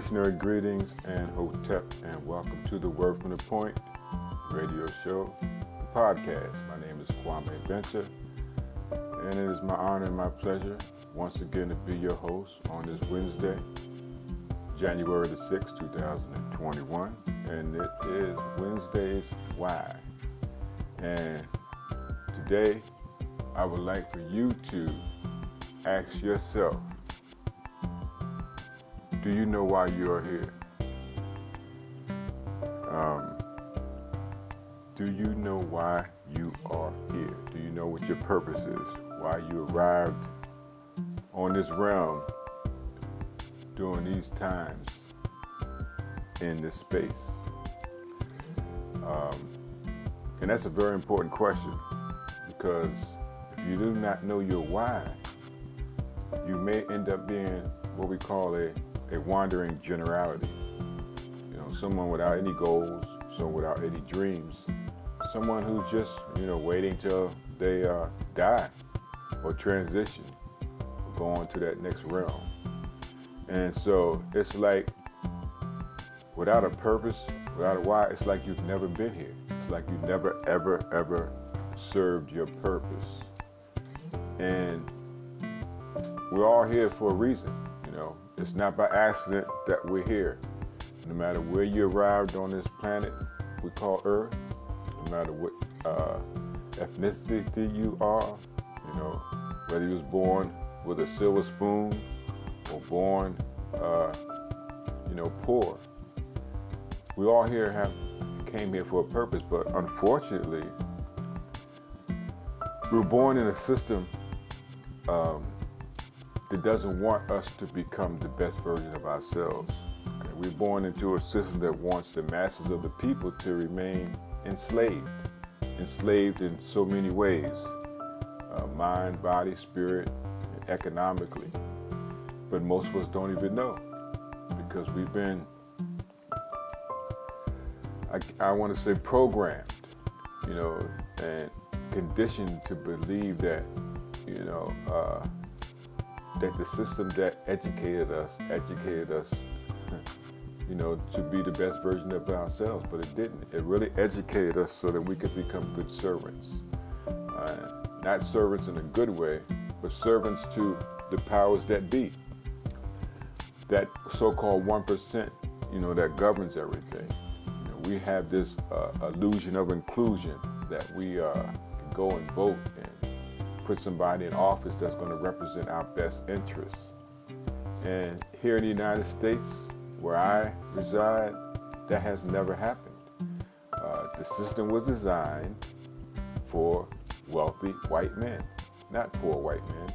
Revolutionary greetings and hotep, and welcome to the Word from the Point radio show, podcast. My name is Kwame Binta, and it is my honor and my pleasure once again to be your host on this Wednesday, January the 6th, 2021, and it is Wednesday's Why. And today, I would like for you to ask yourself, do you know why you are here? Um, do you know why you are here? Do you know what your purpose is? Why you arrived on this realm during these times in this space? Um, and that's a very important question because if you do not know your why, you may end up being what we call a a wandering generality. You know, someone without any goals, someone without any dreams, someone who's just, you know, waiting till they uh, die or transition, or go on to that next realm. And so it's like without a purpose, without a why, it's like you've never been here. It's like you've never, ever, ever served your purpose. And we're all here for a reason, you know. It's not by accident that we're here. No matter where you arrived on this planet we call Earth, no matter what uh, ethnicity you are, you know, whether you was born with a silver spoon or born, uh, you know, poor. We all here have came here for a purpose, but unfortunately, we were born in a system um, that doesn't want us to become the best version of ourselves. Okay? We're born into a system that wants the masses of the people to remain enslaved, enslaved in so many ways uh, mind, body, spirit, economically. But most of us don't even know because we've been, I, I want to say, programmed, you know, and conditioned to believe that, you know, uh, that the system that educated us educated us you know to be the best version of ourselves but it didn't. It really educated us so that we could become good servants. Uh, not servants in a good way but servants to the powers that be. That so-called 1% you know that governs everything. You know, we have this uh, illusion of inclusion that we uh, go and vote and put somebody in office that's going to represent our best interests. And here in the United States, where I reside, that has never happened. Uh, the system was designed for wealthy white men, not poor white men,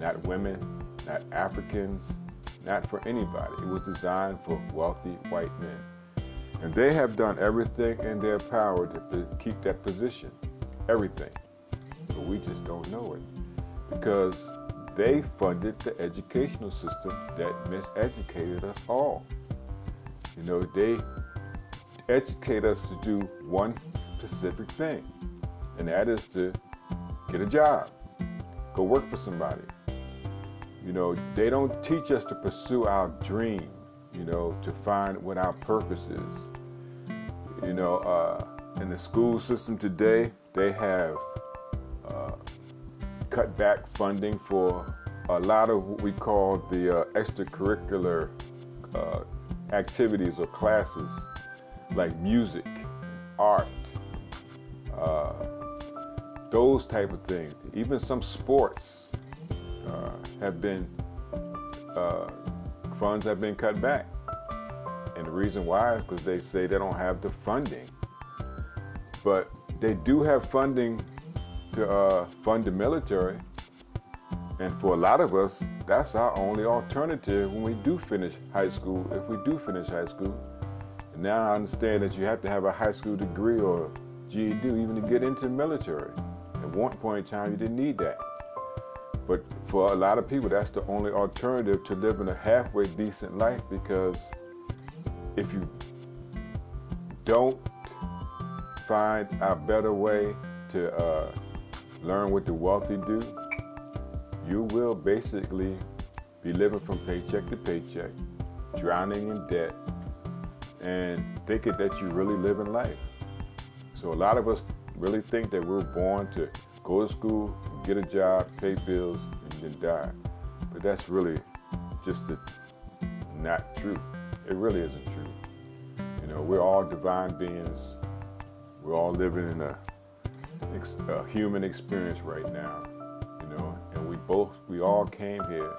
not women, not Africans, not for anybody. It was designed for wealthy white men. And they have done everything in their power to keep that position. Everything but we just don't know it because they funded the educational system that miseducated us all. You know, they educate us to do one specific thing, and that is to get a job, go work for somebody. You know, they don't teach us to pursue our dream, you know, to find what our purpose is. You know, uh, in the school system today, they have cut back funding for a lot of what we call the uh, extracurricular uh, activities or classes like music, art, uh, those type of things. Even some sports uh, have been uh, funds have been cut back, and the reason why is because they say they don't have the funding. But they do have funding to uh, fund the military. And for a lot of us, that's our only alternative when we do finish high school, if we do finish high school. And now I understand that you have to have a high school degree or GED even to get into the military. At one point in time, you didn't need that. But for a lot of people, that's the only alternative to living a halfway decent life because if you don't find a better way to uh, learn what the wealthy do, you will basically be living from paycheck to paycheck, drowning in debt, and thinking that you're really living life. So a lot of us really think that we're born to go to school, get a job, pay bills, and then die. But that's really just not true. It really isn't true. You know, we're all divine beings. We're all living in a, a human experience right now. You know, and we both, we all came here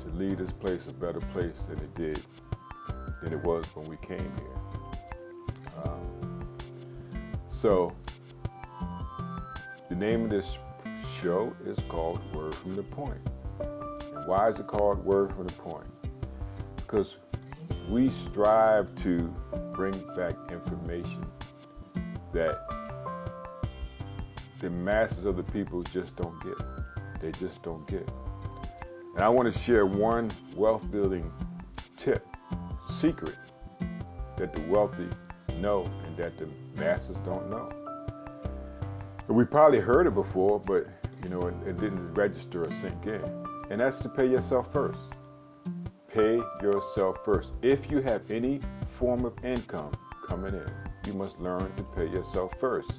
to leave this place a better place than it did, than it was when we came here. Um, so, the name of this show is called Word from the Point. And why is it called Word from the Point? Because we strive to bring back information that the masses of the people just don't get. They just don't get. And I want to share one wealth building tip, secret that the wealthy know and that the masses don't know. We probably heard it before, but you know, it, it didn't register or sink in. And that's to pay yourself first. Pay yourself first. If you have any form of income coming in, you must learn to pay yourself first.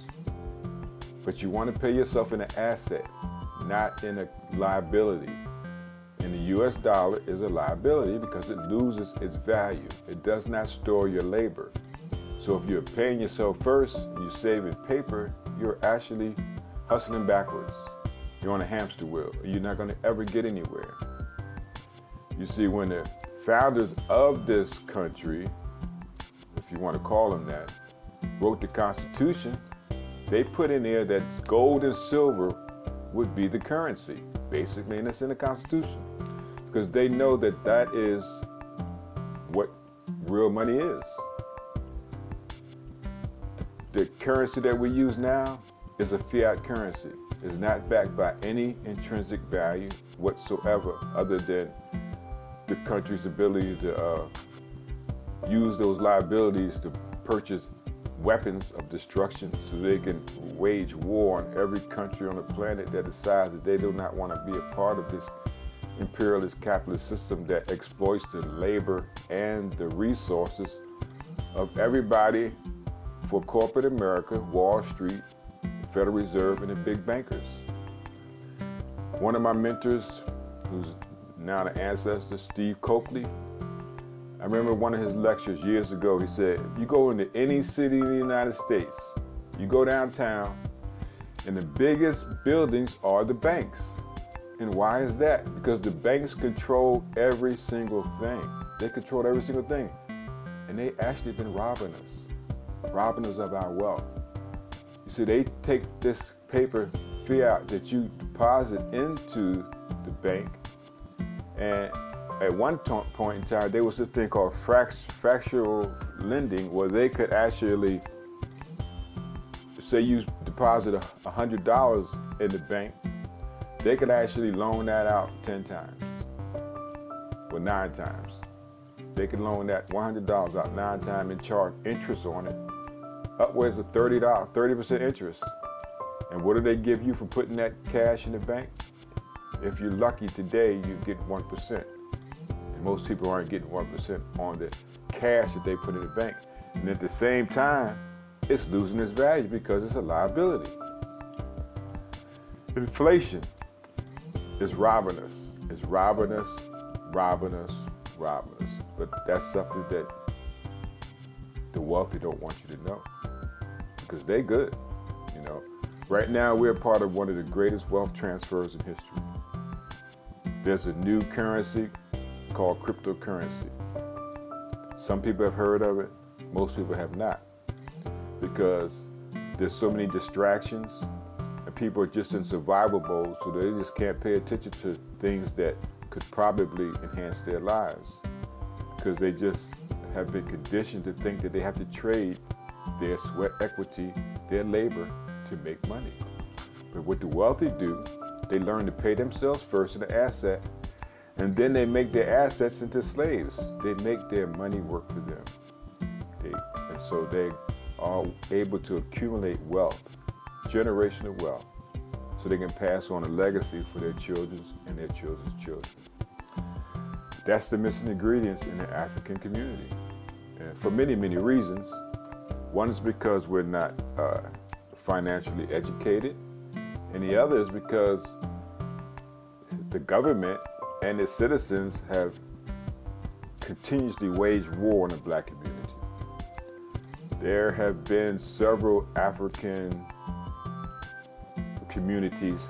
But you want to pay yourself in an asset, not in a liability. And the US dollar is a liability because it loses its value. It does not store your labor. So if you're paying yourself first you're saving paper, you're actually hustling backwards. You're on a hamster wheel. You're not going to ever get anywhere. You see, when the founders of this country, if you want to call them that, wrote the Constitution, they put in there that gold and silver would be the currency, basically, and it's in the Constitution. Because they know that that is what real money is. The currency that we use now is a fiat currency is not backed by any intrinsic value whatsoever other than the country's ability to uh, use those liabilities to purchase weapons of destruction so they can wage war on every country on the planet that decides that they do not want to be a part of this imperialist capitalist system that exploits the labor and the resources of everybody for corporate America, Wall Street, Federal Reserve, and the big bankers. One of my mentors, who's now an ancestor, Steve Cokely, I remember one of his lectures years ago. He said, if you go into any city in the United States, you go downtown, and the biggest buildings are the banks. And why is that? Because the banks control every single thing. They control every single thing. And they actually been robbing us, robbing us of our wealth. You see, they take this paper fiat that you deposit into the bank, and at one point in time, there was this thing called fract- fractional lending, where they could actually say you deposit a hundred dollars in the bank, they could actually loan that out ten times, or nine times. They could loan that one hundred dollars out nine times and charge interest on it upwards of $30, 30% interest. And what do they give you for putting that cash in the bank? If you're lucky today, you get 1%. And most people aren't getting 1% on the cash that they put in the bank. And at the same time, it's losing its value because it's a liability. Inflation is robbing us. It's robbing us, robbing us, robbing us. But that's something that the wealthy don't want you to know because they're good. You know, right now we're part of one of the greatest wealth transfers in history. There's a new currency called cryptocurrency. Some people have heard of it, most people have not, because there's so many distractions and people are just in survival mode, so they just can't pay attention to things that could probably enhance their lives because they just have been conditioned to think that they have to trade their sweat equity, their labor to make money. But what the wealthy do, they learn to pay themselves first in an asset, and then they make their assets into slaves. They make their money work for them. They, and so they are able to accumulate wealth, generational wealth, so they can pass on a legacy for their children and their children's children. that's the missing ingredients in the African community. And for many, many reasons. One is because we're not uh, financially educated, and the other is because the government and its citizens have continuously waged war on the black community. There have been several African communities,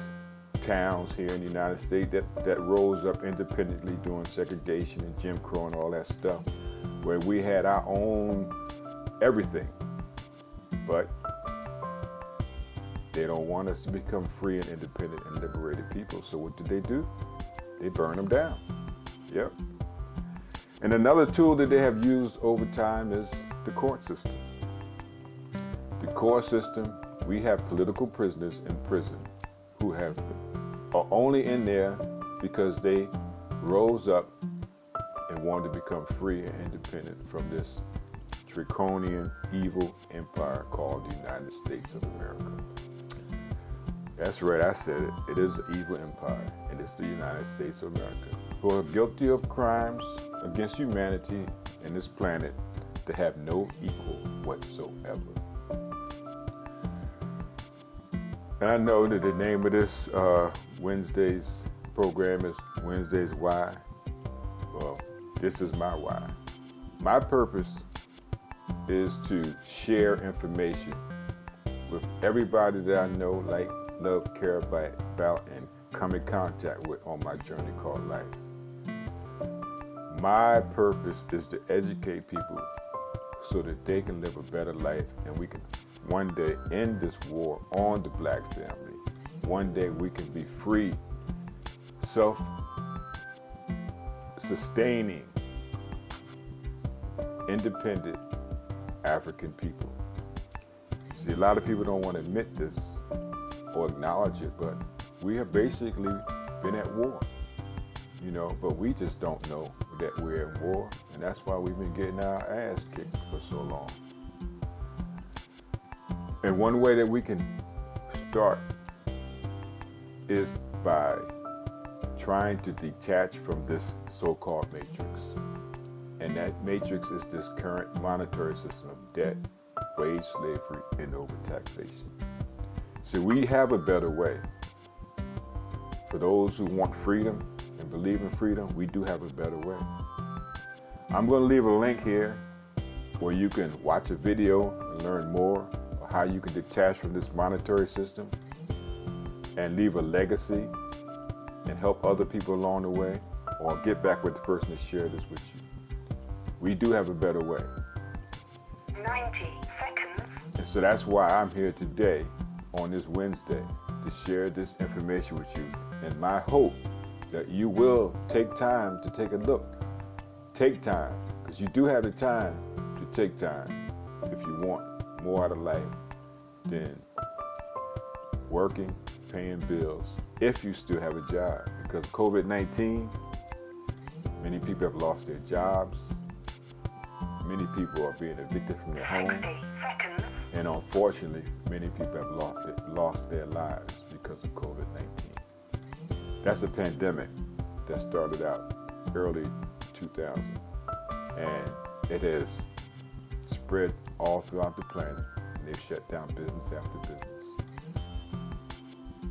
towns here in the United States that, that rose up independently during segregation and Jim Crow and all that stuff, where we had our own everything. But they don't want us to become free and independent and liberated people. So what did they do? They burn them down. Yep. And another tool that they have used over time is the court system. The court system, we have political prisoners in prison who have are only in there because they rose up and wanted to become free and independent from this draconian evil empire called the United States of America. That's right, I said it. It is an evil empire, and it's the United States of America, who are guilty of crimes against humanity and this planet to have no equal whatsoever. And I know that the name of this uh, Wednesday's program is Wednesday's Why. Well, this is my why. My purpose is to share information with everybody that I know, like, love, care about, and come in contact with on my journey called life. My purpose is to educate people so that they can live a better life and we can one day end this war on the black family. One day we can be free, self sustaining, independent African people. See, a lot of people don't want to admit this or acknowledge it, but we have basically been at war, you know, but we just don't know that we're at war, and that's why we've been getting our ass kicked for so long. And one way that we can start is by trying to detach from this so called matrix. And that matrix is this current monetary system of debt, wage slavery, and overtaxation. So we have a better way. For those who want freedom and believe in freedom, we do have a better way. I'm going to leave a link here where you can watch a video and learn more how you can detach from this monetary system and leave a legacy and help other people along the way or get back with the person that shared this with you. We do have a better way. 90 seconds. And so that's why I'm here today on this Wednesday to share this information with you. And my hope that you will take time to take a look. Take time, because you do have the time to take time if you want more out of life than working, paying bills, if you still have a job. Because COVID 19, many people have lost their jobs, many people are being evicted from their home. 60 seconds. And unfortunately, many people have lost, it, lost their lives because of COVID 19. That's a pandemic that started out early 2000. And it has spread all throughout the planet. And they've shut down business after business.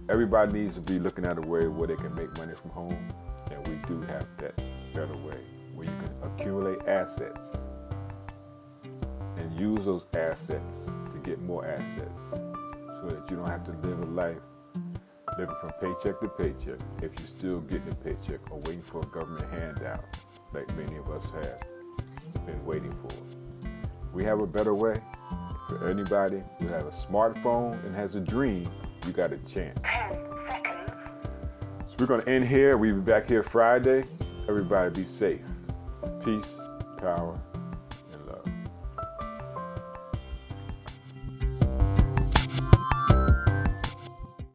Everybody needs to be looking at a way where they can make money from home. And we do have that better way where you can accumulate assets use those assets to get more assets so that you don't have to live a life living from paycheck to paycheck if you're still getting a paycheck or waiting for a government handout like many of us have been waiting for. We have a better way for anybody who has a smartphone and has a dream, you got a chance. So we're to end here. We'll be back here Friday. Everybody be safe. Peace, power,